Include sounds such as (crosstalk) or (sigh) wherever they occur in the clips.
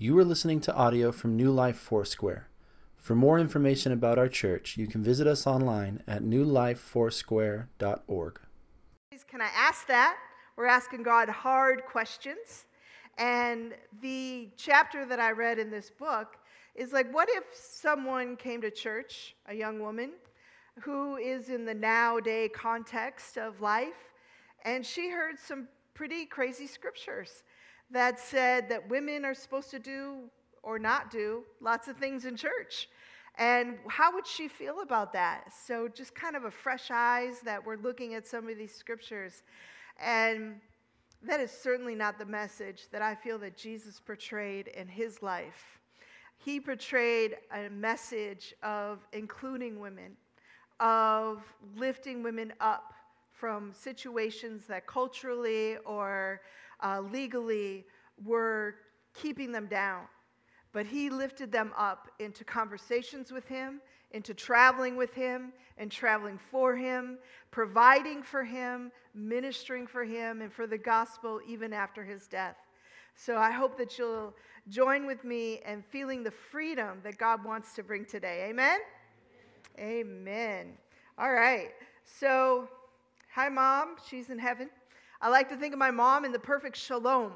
You are listening to audio from New Life Foursquare. For more information about our church, you can visit us online at newlifefoursquare.org. Can I ask that? We're asking God hard questions. And the chapter that I read in this book is like, what if someone came to church, a young woman, who is in the nowadays context of life, and she heard some pretty crazy scriptures that said that women are supposed to do or not do lots of things in church. And how would she feel about that? So, just kind of a fresh eyes that we're looking at some of these scriptures. And that is certainly not the message that I feel that Jesus portrayed in his life. He portrayed a message of including women, of lifting women up from situations that culturally or uh, legally were keeping them down. But he lifted them up into conversations with him, into traveling with him, and traveling for him, providing for him, ministering for him, and for the gospel even after his death. So I hope that you'll join with me in feeling the freedom that God wants to bring today. Amen? Amen. Amen. All right. So, hi, Mom. She's in heaven. I like to think of my mom in the perfect shalom.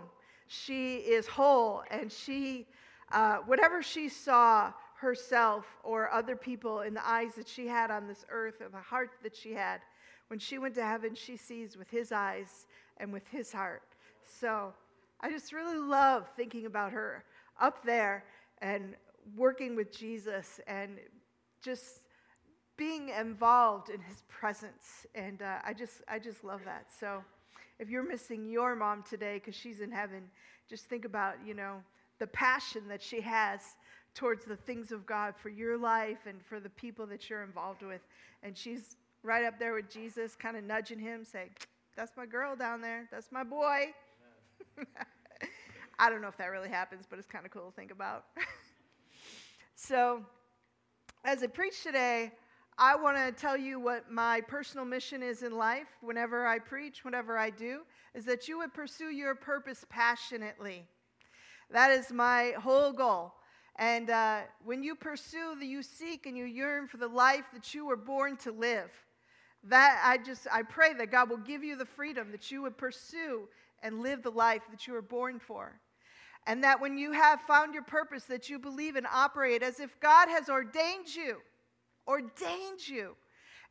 She is whole, and she, uh, whatever she saw herself or other people in the eyes that she had on this earth, or the heart that she had, when she went to heaven, she sees with his eyes and with his heart. So I just really love thinking about her up there and working with Jesus and just being involved in his presence. And uh, I just, I just love that. So if you're missing your mom today because she's in heaven, just think about, you know, the passion that she has towards the things of God for your life and for the people that you're involved with. And she's right up there with Jesus, kind of nudging him, saying, That's my girl down there. That's my boy. (laughs) I don't know if that really happens, but it's kind of cool to think about. (laughs) so, as I preach today, I want to tell you what my personal mission is in life whenever I preach, whenever I do, is that you would pursue your purpose passionately. That is my whole goal. And uh, when you pursue, the, you seek and you yearn for the life that you were born to live. That I just I pray that God will give you the freedom that you would pursue and live the life that you were born for. And that when you have found your purpose, that you believe and operate as if God has ordained you ordained you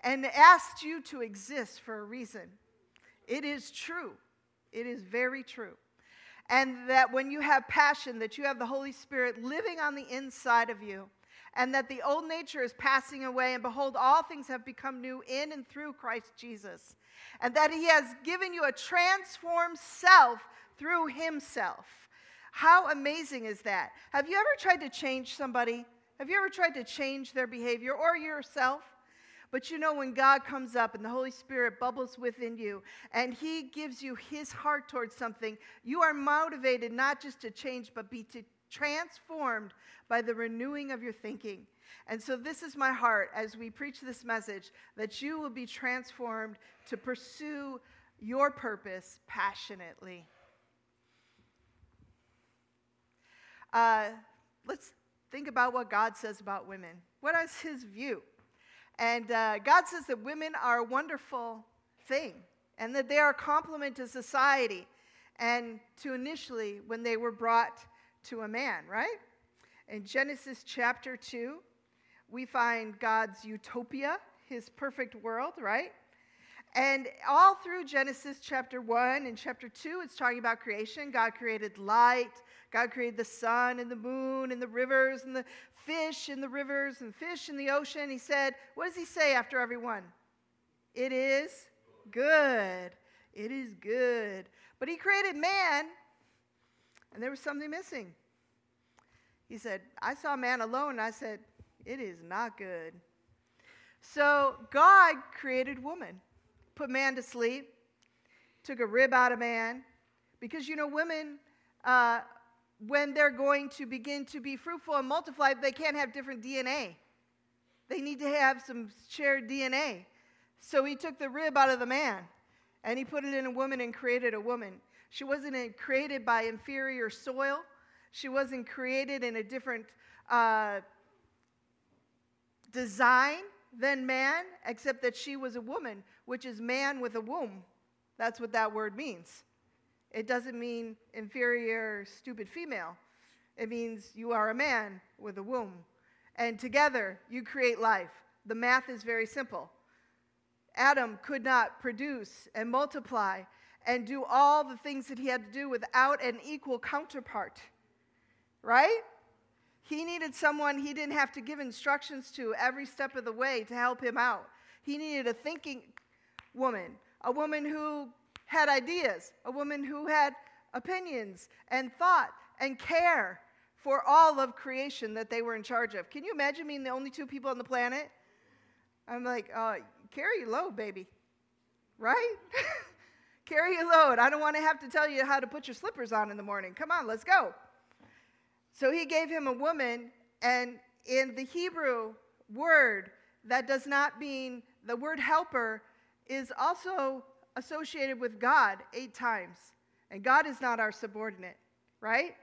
and asked you to exist for a reason. It is true. It is very true. And that when you have passion, that you have the Holy Spirit living on the inside of you, and that the old nature is passing away, and behold, all things have become new in and through Christ Jesus. And that He has given you a transformed self through Himself. How amazing is that? Have you ever tried to change somebody? Have you ever tried to change their behavior or yourself? But you know, when God comes up and the Holy Spirit bubbles within you and He gives you His heart towards something, you are motivated not just to change, but be to transformed by the renewing of your thinking. And so, this is my heart as we preach this message that you will be transformed to pursue your purpose passionately. Uh, let's think about what God says about women. What is his view? And uh, God says that women are a wonderful thing and that they are a complement to society and to initially when they were brought to a man, right? In Genesis chapter 2, we find God's utopia, his perfect world, right? And all through Genesis chapter 1 and chapter 2, it's talking about creation. God created light, God created the sun and the moon and the rivers and the fish in the rivers and fish in the ocean. He said, What does he say after every one? It is good. It is good. But he created man, and there was something missing. He said, I saw man alone, and I said, It is not good. So God created woman put man to sleep, took a rib out of man. Because, you know, women, uh, when they're going to begin to be fruitful and multiply, they can't have different DNA. They need to have some shared DNA. So he took the rib out of the man and he put it in a woman and created a woman. She wasn't created by inferior soil. She wasn't created in a different uh, design than man, except that she was a woman, which is man with a womb. That's what that word means. It doesn't mean inferior, stupid female. It means you are a man with a womb. And together you create life. The math is very simple. Adam could not produce and multiply and do all the things that he had to do without an equal counterpart. Right? He needed someone he didn't have to give instructions to every step of the way to help him out. He needed a thinking woman, a woman who had ideas, a woman who had opinions and thought and care for all of creation that they were in charge of. Can you imagine being the only two people on the planet? I'm like, uh, carry load, baby. Right? (laughs) carry your load. I don't want to have to tell you how to put your slippers on in the morning. Come on, let's go. So he gave him a woman, and in the Hebrew word, that does not mean the word helper is also associated with God eight times. And God is not our subordinate, right?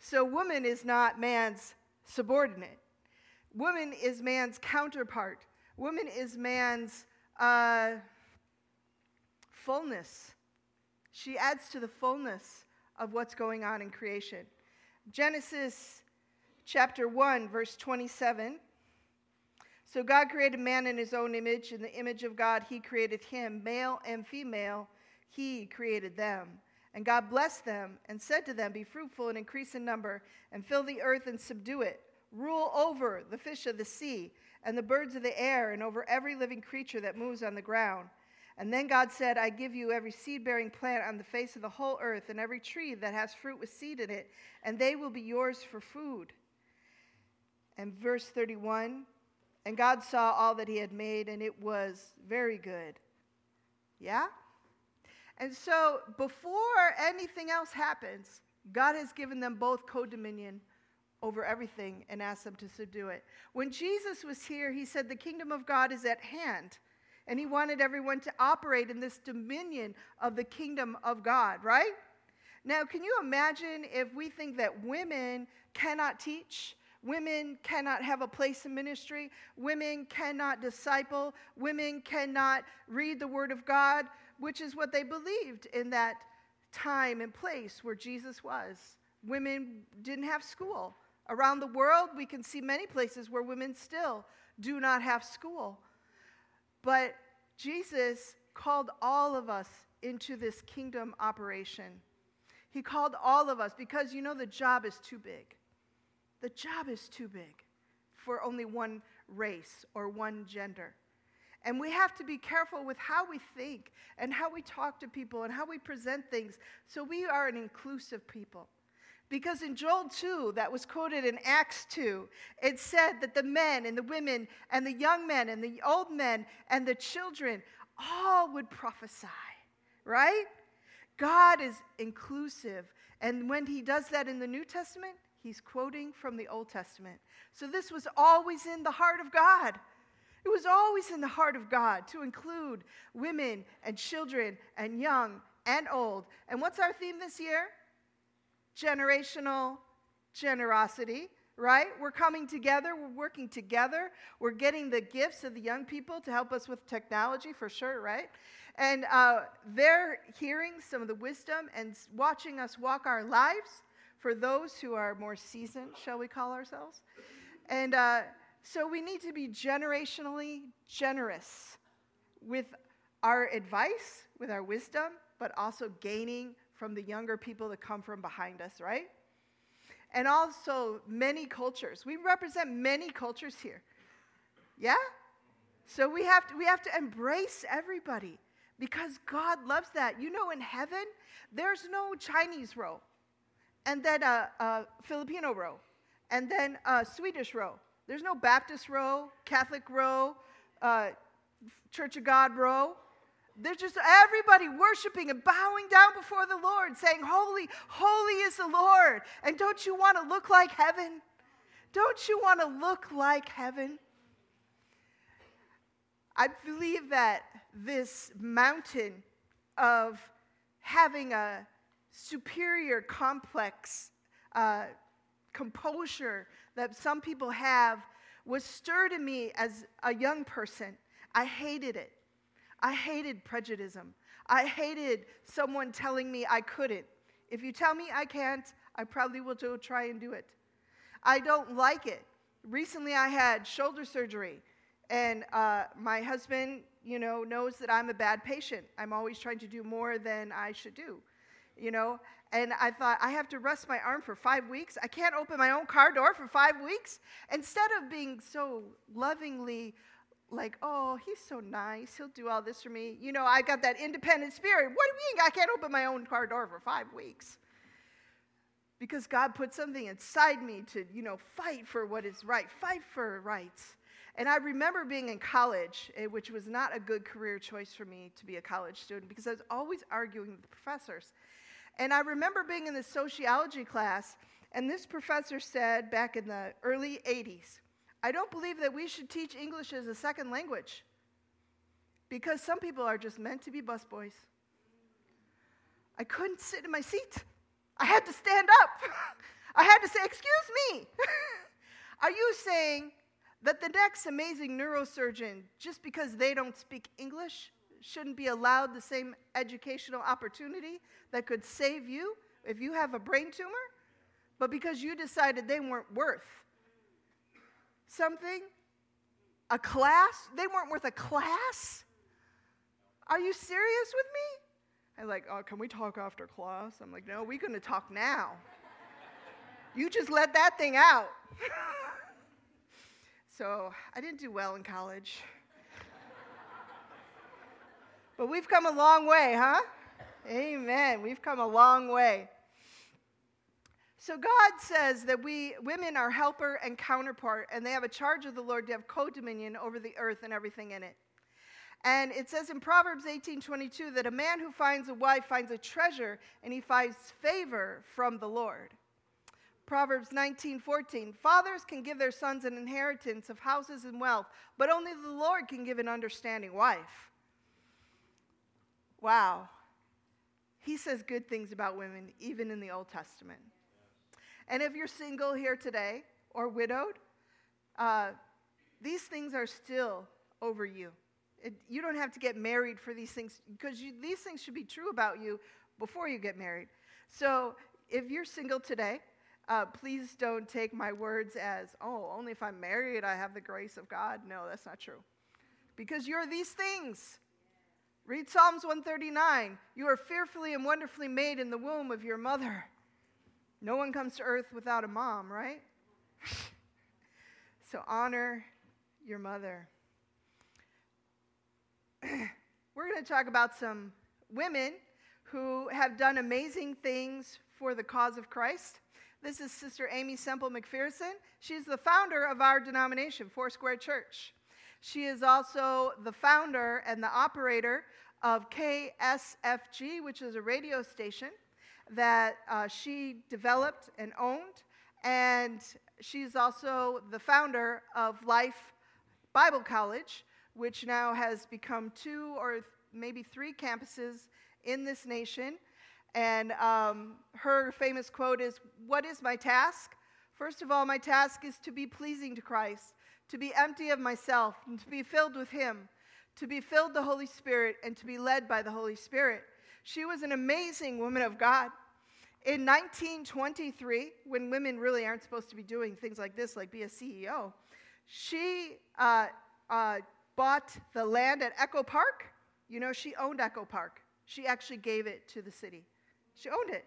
So woman is not man's subordinate. Woman is man's counterpart. Woman is man's uh, fullness. She adds to the fullness of what's going on in creation. Genesis chapter 1, verse 27. So God created man in his own image. In the image of God, he created him. Male and female, he created them. And God blessed them and said to them, Be fruitful and increase in number, and fill the earth and subdue it. Rule over the fish of the sea and the birds of the air, and over every living creature that moves on the ground. And then God said, I give you every seed bearing plant on the face of the whole earth, and every tree that has fruit with seed in it, and they will be yours for food. And verse 31 And God saw all that he had made, and it was very good. Yeah? And so, before anything else happens, God has given them both co dominion over everything and asked them to subdue it. When Jesus was here, he said, The kingdom of God is at hand. And he wanted everyone to operate in this dominion of the kingdom of God, right? Now, can you imagine if we think that women cannot teach? Women cannot have a place in ministry. Women cannot disciple. Women cannot read the Word of God, which is what they believed in that time and place where Jesus was. Women didn't have school. Around the world, we can see many places where women still do not have school. But Jesus called all of us into this kingdom operation. He called all of us because you know the job is too big. The job is too big for only one race or one gender. And we have to be careful with how we think and how we talk to people and how we present things so we are an inclusive people. Because in Joel 2, that was quoted in Acts 2, it said that the men and the women and the young men and the old men and the children all would prophesy, right? God is inclusive. And when he does that in the New Testament, he's quoting from the Old Testament. So this was always in the heart of God. It was always in the heart of God to include women and children and young and old. And what's our theme this year? generational generosity, right? We're coming together, we're working together, we're getting the gifts of the young people to help us with technology for sure, right? And uh, they're hearing some of the wisdom and watching us walk our lives for those who are more seasoned, shall we call ourselves. And uh, so we need to be generationally generous with our advice, with our wisdom, but also gaining from the younger people that come from behind us, right? And also many cultures. We represent many cultures here. Yeah? So we have to we have to embrace everybody because God loves that. You know in heaven there's no Chinese row. And then a, a Filipino row. And then a Swedish row. There's no Baptist row, Catholic row, uh, Church of God row. There's just everybody worshiping and bowing down before the Lord, saying, Holy, holy is the Lord. And don't you want to look like heaven? Don't you want to look like heaven? I believe that this mountain of having a superior complex uh, composure that some people have was stirred in me as a young person. I hated it. I hated prejudice. I hated someone telling me I couldn't. If you tell me I can't, I probably will try and do it. I don't like it. Recently, I had shoulder surgery, and uh, my husband, you know, knows that I'm a bad patient. I'm always trying to do more than I should do, you know. And I thought, I have to rest my arm for five weeks. I can't open my own car door for five weeks. Instead of being so lovingly like, oh, he's so nice. He'll do all this for me. You know, I got that independent spirit. What do you mean I can't open my own car door for five weeks? Because God put something inside me to, you know, fight for what is right, fight for rights. And I remember being in college, eh, which was not a good career choice for me to be a college student because I was always arguing with the professors. And I remember being in the sociology class, and this professor said back in the early 80s, I don't believe that we should teach English as a second language because some people are just meant to be busboys. I couldn't sit in my seat. I had to stand up. (laughs) I had to say, Excuse me. (laughs) are you saying that the next amazing neurosurgeon, just because they don't speak English, shouldn't be allowed the same educational opportunity that could save you if you have a brain tumor? But because you decided they weren't worth something? A class? They weren't worth a class? Are you serious with me? I'm like, oh, can we talk after class? I'm like, no, we're going to talk now. you just let that thing out. (laughs) so I didn't do well in college. But we've come a long way, huh? Amen. We've come a long way. So God says that we women are helper and counterpart, and they have a charge of the Lord to have co-dominion over the earth and everything in it. And it says in Proverbs 18:22 that a man who finds a wife finds a treasure and he finds favor from the Lord. Proverbs 19:14 Fathers can give their sons an inheritance of houses and wealth, but only the Lord can give an understanding wife. Wow. He says good things about women even in the Old Testament. And if you're single here today or widowed, uh, these things are still over you. It, you don't have to get married for these things because these things should be true about you before you get married. So if you're single today, uh, please don't take my words as, oh, only if I'm married I have the grace of God. No, that's not true. Because you're these things. Read Psalms 139. You are fearfully and wonderfully made in the womb of your mother. No one comes to earth without a mom, right? (laughs) so honor your mother. (clears throat) We're going to talk about some women who have done amazing things for the cause of Christ. This is Sister Aimee Semple McPherson. She's the founder of our denomination, Foursquare Church. She is also the founder and the operator of KSFG, which is a radio station that uh, she developed and owned. And she's also the founder of Life Bible College, which now has become two or maybe three campuses in this nation. And um, her famous quote is What is my task? First of all, my task is to be pleasing to Christ, to be empty of myself, and to be filled with Him, to be filled the Holy Spirit, and to be led by the Holy Spirit. She was an amazing woman of God. In 1923, when women really aren't supposed to be doing things like this, like be a CEO, she uh, uh, bought the land at Echo Park. You know, she owned Echo Park. She actually gave it to the city. She owned it.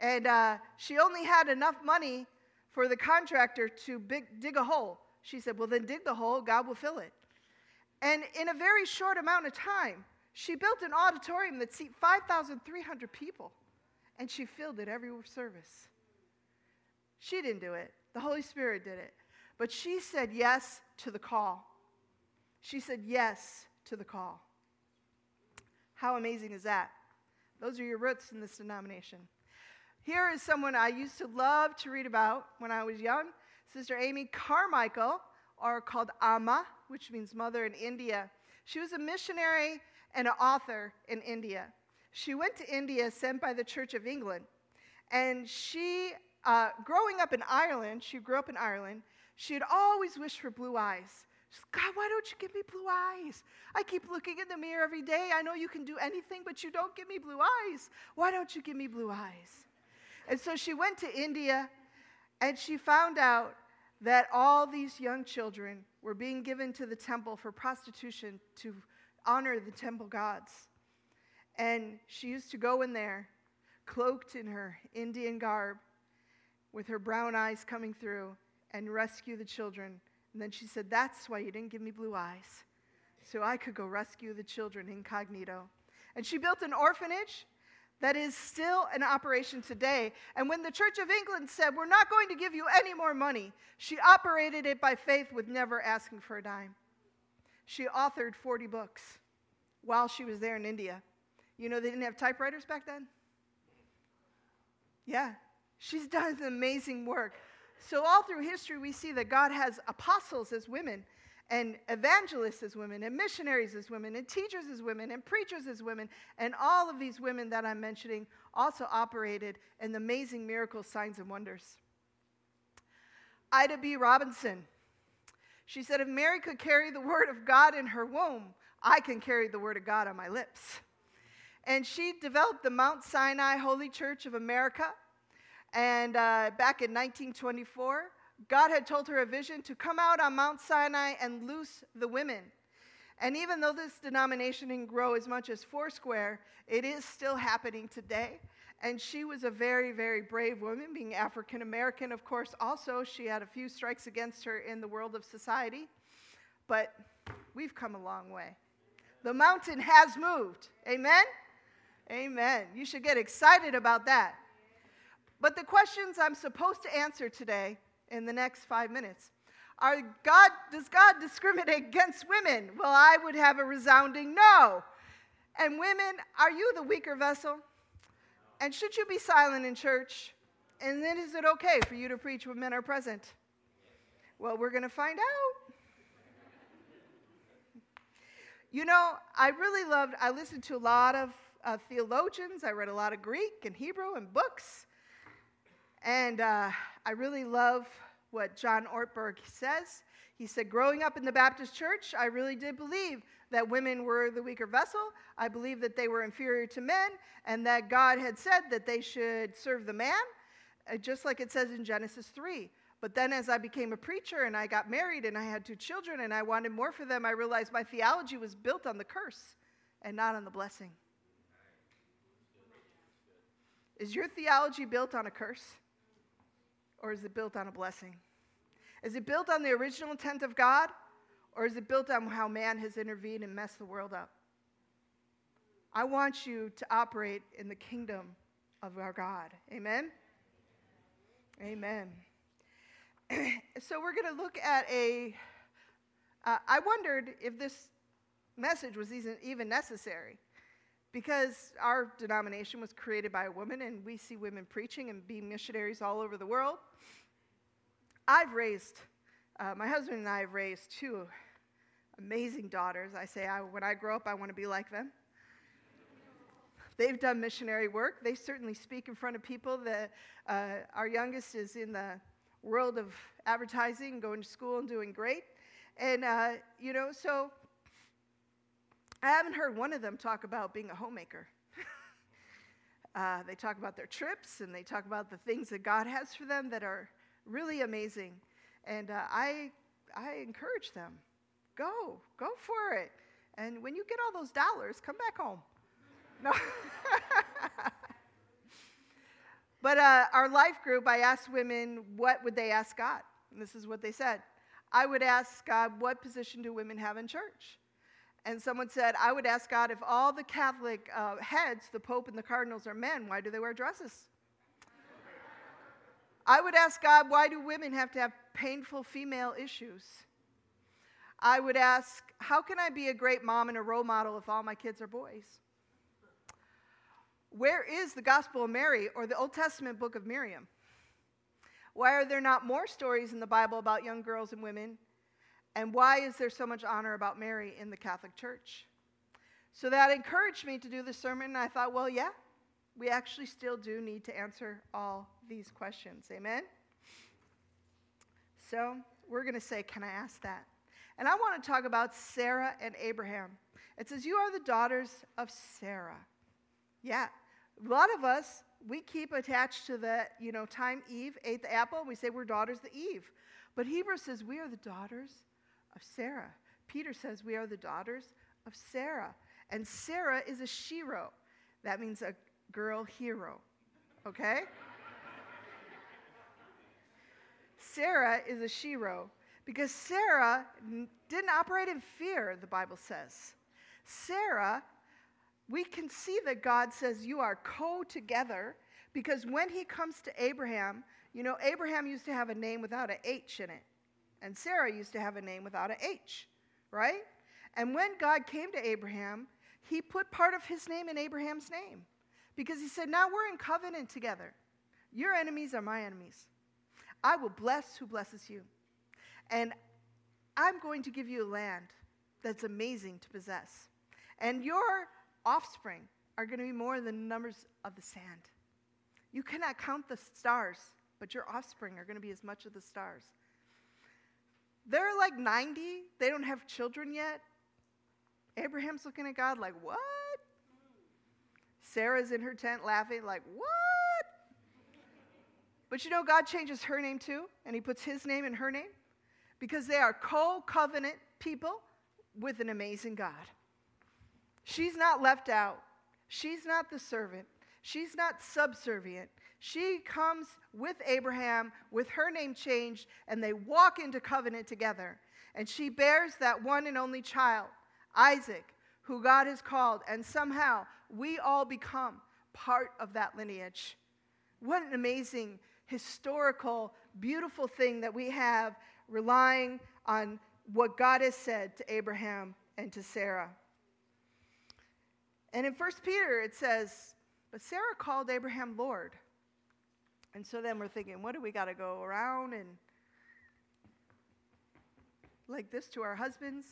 And uh, she only had enough money for the contractor to big, dig a hole. She said, Well, then dig the hole, God will fill it. And in a very short amount of time, she built an auditorium that seat 5,300 people, and she filled it every service. She didn't do it, the Holy Spirit did it. But she said yes to the call. She said yes to the call. How amazing is that? Those are your roots in this denomination. Here is someone I used to love to read about when I was young Sister Amy Carmichael, or called Amma, which means mother in India. She was a missionary and an author in India. She went to India sent by the Church of England, and she uh, growing up in Ireland, she grew up in Ireland, she had always wished for blue eyes. God, why don't you give me blue eyes? I keep looking in the mirror every day. I know you can do anything, but you don't give me blue eyes. Why don't you give me blue eyes? And so she went to India and she found out that all these young children were being given to the temple for prostitution to honor the temple gods. And she used to go in there, cloaked in her Indian garb, with her brown eyes coming through, and rescue the children. And then she said, That's why you didn't give me blue eyes, so I could go rescue the children incognito. And she built an orphanage that is still in operation today. And when the Church of England said, We're not going to give you any more money, she operated it by faith with never asking for a dime. She authored 40 books while she was there in India. You know, they didn't have typewriters back then? Yeah, she's done amazing work. So, all through history, we see that God has apostles as women and evangelists as women, and missionaries as women, and teachers as women, and preachers as women. And all of these women that I'm mentioning also operated in the amazing miracles, signs, and wonders. Ida B. Robinson, she said, If Mary could carry the word of God in her womb, I can carry the word of God on my lips. And she developed the Mount Sinai Holy Church of America. And uh, back in 1924, God had told her a vision to come out on Mount Sinai and loose the women. And even though this denomination didn't grow as much as Foursquare, it is still happening today. And she was a very, very brave woman, being African American, of course, also. She had a few strikes against her in the world of society. But we've come a long way. The mountain has moved. Amen? Amen. You should get excited about that. But the questions I'm supposed to answer today in the next five minutes. Are God, does God discriminate against women? Well, I would have a resounding no. And women, are you the weaker vessel? And should you be silent in church? And then is it okay for you to preach when men are present? Well, we're going to find out. You know, I really loved, I listened to a lot of uh, theologians. I read a lot of Greek and Hebrew and books. And uh, I really love what John Ortberg says. He said, Growing up in the Baptist church, I really did believe that women were the weaker vessel. I believed that they were inferior to men, and that God had said that they should serve the man, uh, just like it says in Genesis 3. But then, as I became a preacher and I got married and I had two children and I wanted more for them, I realized my theology was built on the curse and not on the blessing. Is your theology built on a curse? Or is it built on a blessing? Is it built on the original intent of God, or is it built on how man has intervened and messed the world up? I want you to operate in the kingdom of our God. Amen? Amen. (clears throat) so we're going to look at a. Uh, I wondered if this message was even necessary because our denomination was created by a woman and we see women preaching and being missionaries all over the world. I've raised, uh, my husband and I have raised two amazing daughters. I say, I, when I grow up, I want to be like them. They've done missionary work. They certainly speak in front of people. That uh, our youngest is in the world of advertising, going to school and doing great. And, uh, you know, so I haven't heard one of them talk about being a homemaker. (laughs) uh, they talk about their trips and they talk about the things that God has for them that are really amazing. And uh, I, I encourage them go, go for it. And when you get all those dollars, come back home. (laughs) No. (laughs) but uh, our life group, I asked women what would they ask God? And this is what they said. I would ask God, what position do women have in church? And someone said, I would ask God if all the Catholic uh, heads, the Pope and the cardinals, are men, why do they wear dresses? I would ask God, why do women have to have painful female issues? I would ask, how can I be a great mom and a role model if all my kids are boys? Where is the Gospel of Mary or the Old Testament book of Miriam? Why are there not more stories in the Bible about young girls and women? And why is there so much honor about Mary in the Catholic Church? So that encouraged me to do the sermon, and I thought, well, yeah, we actually still do need to answer all these questions. Amen? So we're going to say, Can I ask that? And I want to talk about Sarah and Abraham. It says, You are the daughters of Sarah. Yeah. A lot of us, we keep attached to the, you know, time Eve ate the apple, we say we're daughters of Eve. But Hebrews says we are the daughters of Sarah. Peter says we are the daughters of Sarah. And Sarah is a shiro. That means a girl hero. Okay? Sarah is a shiro because Sarah didn't operate in fear, the Bible says. Sarah, we can see that God says you are co together because when he comes to Abraham, you know, Abraham used to have a name without an H in it, and Sarah used to have a name without a H, right? And when God came to Abraham, he put part of his name in Abraham's name because he said, Now we're in covenant together. Your enemies are my enemies. I will bless who blesses you. And I'm going to give you a land that's amazing to possess. And your offspring are going to be more than the numbers of the sand. You cannot count the stars, but your offspring are going to be as much of the stars. They're like 90, they don't have children yet. Abraham's looking at God like, What? Sarah's in her tent laughing, like, What? But you know, God changes her name too, and He puts His name in her name because they are co covenant people with an amazing God. She's not left out, she's not the servant, she's not subservient. She comes with Abraham with her name changed, and they walk into covenant together. And she bears that one and only child, Isaac, who God has called, and somehow we all become part of that lineage. What an amazing, historical, beautiful thing that we have relying on what God has said to Abraham and to Sarah. And in 1 Peter, it says, But Sarah called Abraham Lord. And so then we're thinking, what do we got to go around and like this to our husbands?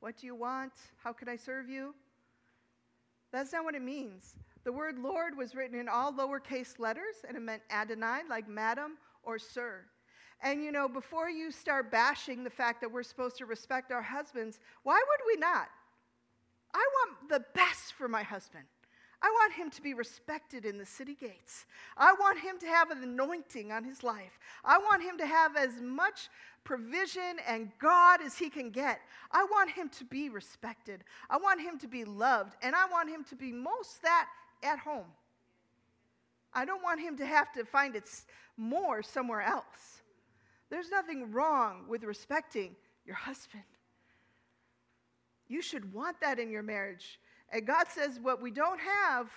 What do you want? How can I serve you? That's not what it means. The word Lord was written in all lowercase letters, and it meant Adonai, like madam or sir. And you know, before you start bashing the fact that we're supposed to respect our husbands, why would we not? I want the best for my husband. I want him to be respected in the city gates. I want him to have an anointing on his life. I want him to have as much provision and God as he can get. I want him to be respected. I want him to be loved. And I want him to be most that at home. I don't want him to have to find it more somewhere else. There's nothing wrong with respecting your husband. You should want that in your marriage. And God says, what we don't have,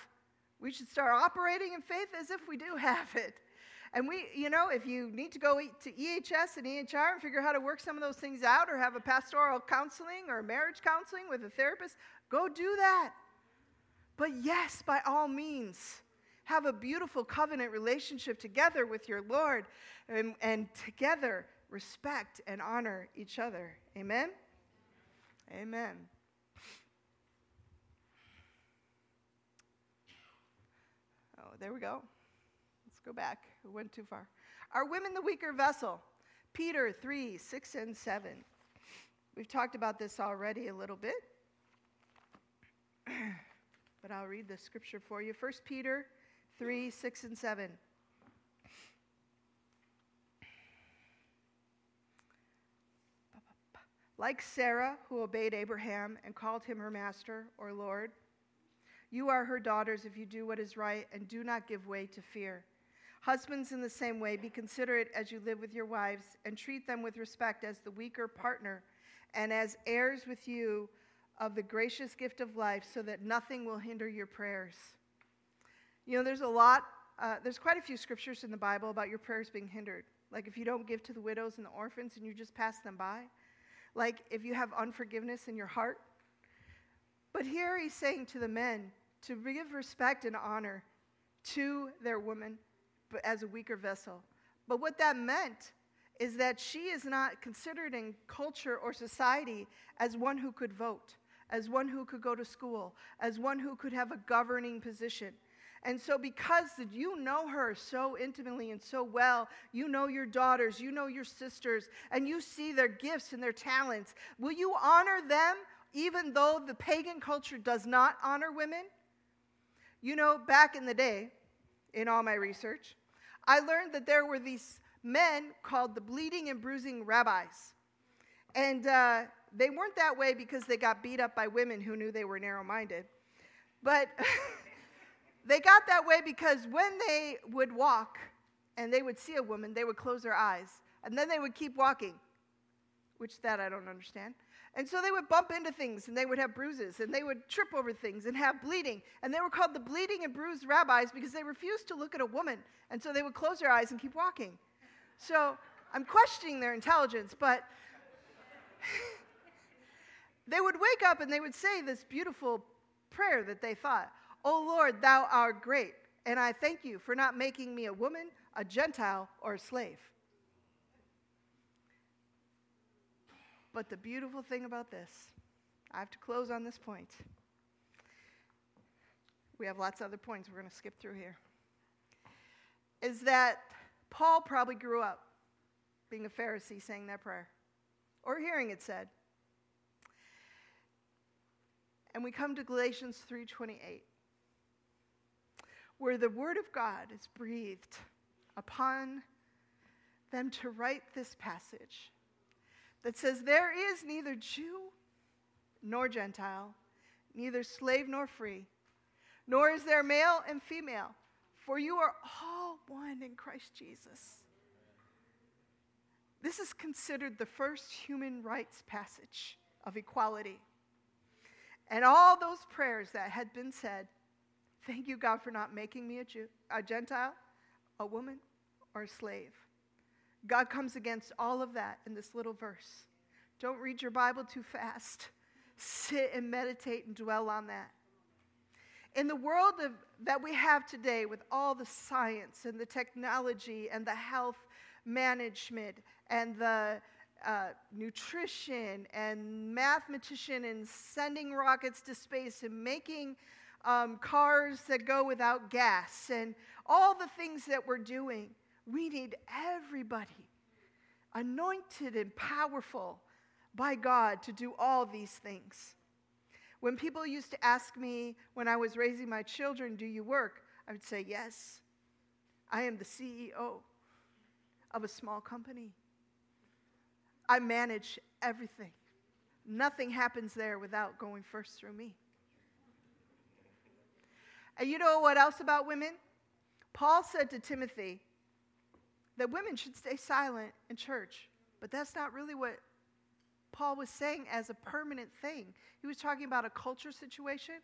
we should start operating in faith as if we do have it. And we, you know, if you need to go to EHS and EHR and figure out how to work some of those things out or have a pastoral counseling or marriage counseling with a therapist, go do that. But yes, by all means, have a beautiful covenant relationship together with your Lord and, and together respect and honor each other. Amen? Amen. Oh, there we go. Let's go back. We went too far. Are women the weaker vessel? Peter 3 6 and 7. We've talked about this already a little bit, (clears throat) but I'll read the scripture for you. 1 Peter 3 6 and 7. Like Sarah, who obeyed Abraham and called him her master or Lord, you are her daughters if you do what is right and do not give way to fear. Husbands, in the same way, be considerate as you live with your wives and treat them with respect as the weaker partner and as heirs with you of the gracious gift of life so that nothing will hinder your prayers. You know, there's a lot, uh, there's quite a few scriptures in the Bible about your prayers being hindered. Like if you don't give to the widows and the orphans and you just pass them by. Like if you have unforgiveness in your heart. But here he's saying to the men to give respect and honor to their woman but as a weaker vessel. But what that meant is that she is not considered in culture or society as one who could vote, as one who could go to school, as one who could have a governing position. And so, because you know her so intimately and so well, you know your daughters, you know your sisters, and you see their gifts and their talents, will you honor them even though the pagan culture does not honor women? You know, back in the day, in all my research, I learned that there were these men called the bleeding and bruising rabbis. And uh, they weren't that way because they got beat up by women who knew they were narrow minded. But (laughs) they got that way because when they would walk and they would see a woman, they would close their eyes and then they would keep walking, which that I don't understand. And so they would bump into things and they would have bruises and they would trip over things and have bleeding. And they were called the bleeding and bruised rabbis because they refused to look at a woman. And so they would close their eyes and keep walking. So I'm questioning their intelligence, but (laughs) they would wake up and they would say this beautiful prayer that they thought, Oh Lord, thou art great, and I thank you for not making me a woman, a Gentile, or a slave. But the beautiful thing about this, I have to close on this point. We have lots of other points we're going to skip through here. Is that Paul probably grew up being a Pharisee saying that prayer or hearing it said. And we come to Galatians 3:28 where the word of God is breathed upon them to write this passage that says there is neither Jew nor Gentile, neither slave nor free, nor is there male and female, for you are all one in Christ Jesus. This is considered the first human rights passage of equality. And all those prayers that had been said, thank you, God, for not making me a, Jew, a Gentile, a woman, or a slave. God comes against all of that in this little verse. Don't read your Bible too fast. Sit and meditate and dwell on that. In the world of, that we have today, with all the science and the technology and the health management and the uh, nutrition and mathematician and sending rockets to space and making um, cars that go without gas and all the things that we're doing. We need everybody anointed and powerful by God to do all these things. When people used to ask me when I was raising my children, Do you work? I would say, Yes. I am the CEO of a small company. I manage everything. Nothing happens there without going first through me. And you know what else about women? Paul said to Timothy that women should stay silent in church, but that's not really what Paul was saying as a permanent thing. He was talking about a culture situation.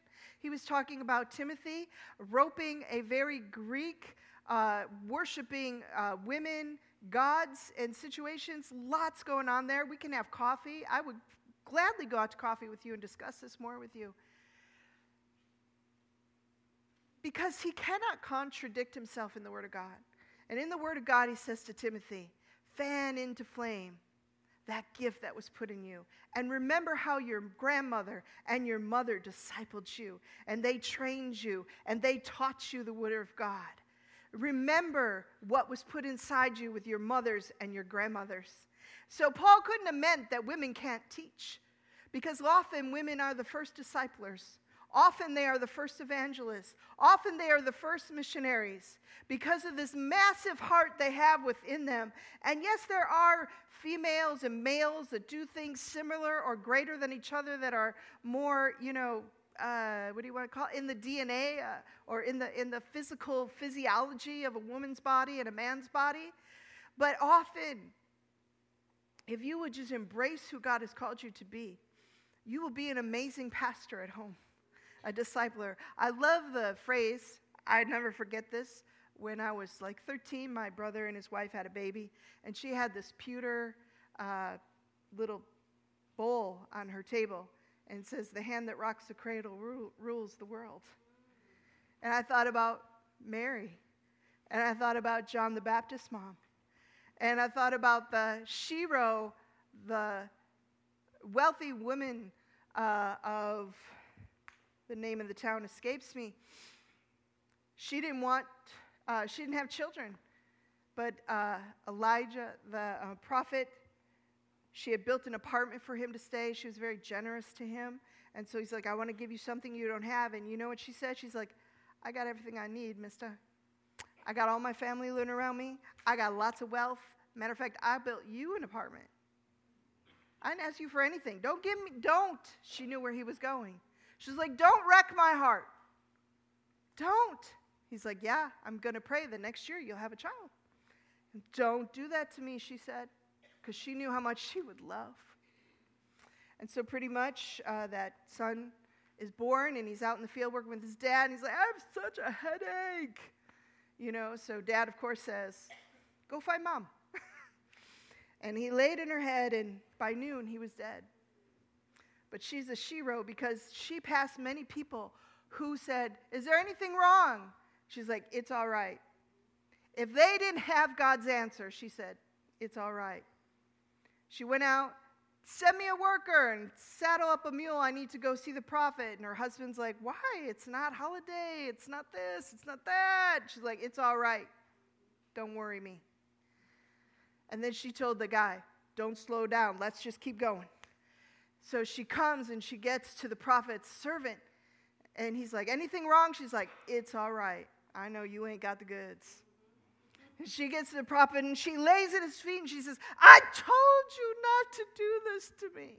He was talking about Timothy roping a very Greek, uh, worshiping uh, women gods and situations, lots going on there. We can have coffee. I would gladly go out to coffee with you and discuss this more with you. Because he cannot contradict himself in the Word of God. And in the Word of God, he says to Timothy, fan into flame that gift that was put in you. And remember how your grandmother and your mother discipled you, and they trained you, and they taught you the Word of God. Remember what was put inside you with your mothers and your grandmothers. So, Paul couldn't have meant that women can't teach because often women are the first disciplers. Often they are the first evangelists. Often they are the first missionaries because of this massive heart they have within them. And yes, there are females and males that do things similar or greater than each other that are more, you know, uh, what do you want to call it? in the DNA uh, or in the in the physical physiology of a woman's body and a man's body. But often, if you would just embrace who God has called you to be, you will be an amazing pastor at home, a discipler. I love the phrase. I never forget this. When I was like 13, my brother and his wife had a baby, and she had this pewter uh, little bowl on her table and says, The hand that rocks the cradle ru- rules the world. And I thought about Mary, and I thought about John the Baptist mom, and I thought about the Shiro, the wealthy woman uh, of the name of the town escapes me. she didn't want, uh, she didn't have children. But uh, Elijah, the uh, prophet, she had built an apartment for him to stay. She was very generous to him. And so he's like, I want to give you something you don't have. And you know what she said? She's like, I got everything I need, mister. I got all my family living around me. I got lots of wealth. Matter of fact, I built you an apartment. I didn't ask you for anything. Don't give me, don't. She knew where he was going. She's like, Don't wreck my heart. Don't. He's like, Yeah, I'm going to pray the next year you'll have a child. Don't do that to me, she said, because she knew how much she would love. And so, pretty much, uh, that son is born and he's out in the field working with his dad. And he's like, I have such a headache. You know, so dad, of course, says, Go find mom. (laughs) and he laid in her head, and by noon, he was dead. But she's a shero because she passed many people who said, Is there anything wrong? She's like, It's all right. If they didn't have God's answer, she said, It's all right. She went out, send me a worker and saddle up a mule. I need to go see the prophet. And her husband's like, Why? It's not holiday. It's not this. It's not that. She's like, It's all right. Don't worry me. And then she told the guy, Don't slow down. Let's just keep going. So she comes and she gets to the prophet's servant. And he's like, Anything wrong? She's like, It's all right. I know you ain't got the goods. And she gets to the prophet and she lays at his feet and she says, I told you not to do this to me.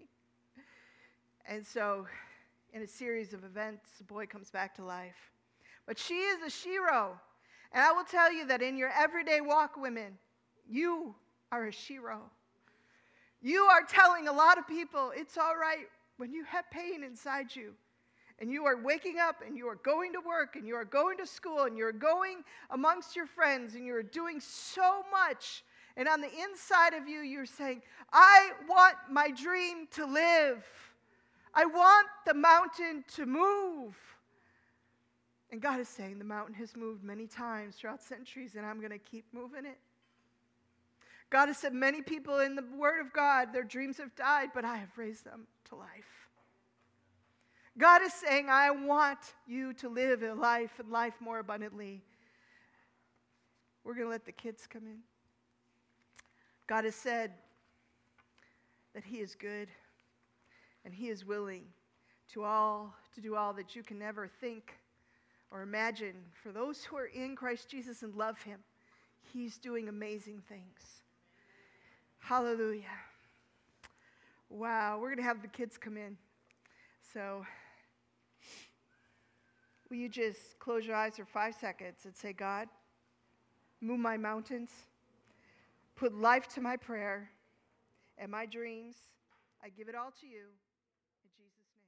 And so, in a series of events, the boy comes back to life. But she is a shero. And I will tell you that in your everyday walk, women, you are a shero. You are telling a lot of people it's all right when you have pain inside you and you are waking up and you are going to work and you are going to school and you're going amongst your friends and you're doing so much. And on the inside of you, you're saying, I want my dream to live. I want the mountain to move. And God is saying, the mountain has moved many times throughout centuries, and I'm going to keep moving it. God has said, many people in the Word of God, their dreams have died, but I have raised them to life. God is saying, I want you to live a life and life more abundantly. We're going to let the kids come in. God has said that He is good and He is willing to all to do all that you can never think or imagine. For those who are in Christ Jesus and love Him, He's doing amazing things. Hallelujah. Wow, we're going to have the kids come in. So Will you just close your eyes for five seconds and say, God, move my mountains, put life to my prayer and my dreams. I give it all to you. In Jesus' name.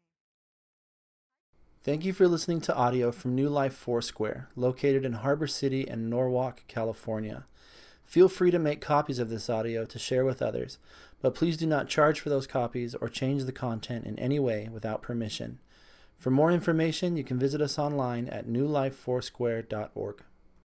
Thank you for listening to audio from New Life Foursquare, located in Harbor City and Norwalk, California. Feel free to make copies of this audio to share with others, but please do not charge for those copies or change the content in any way without permission. For more information, you can visit us online at newlifefoursquare.org.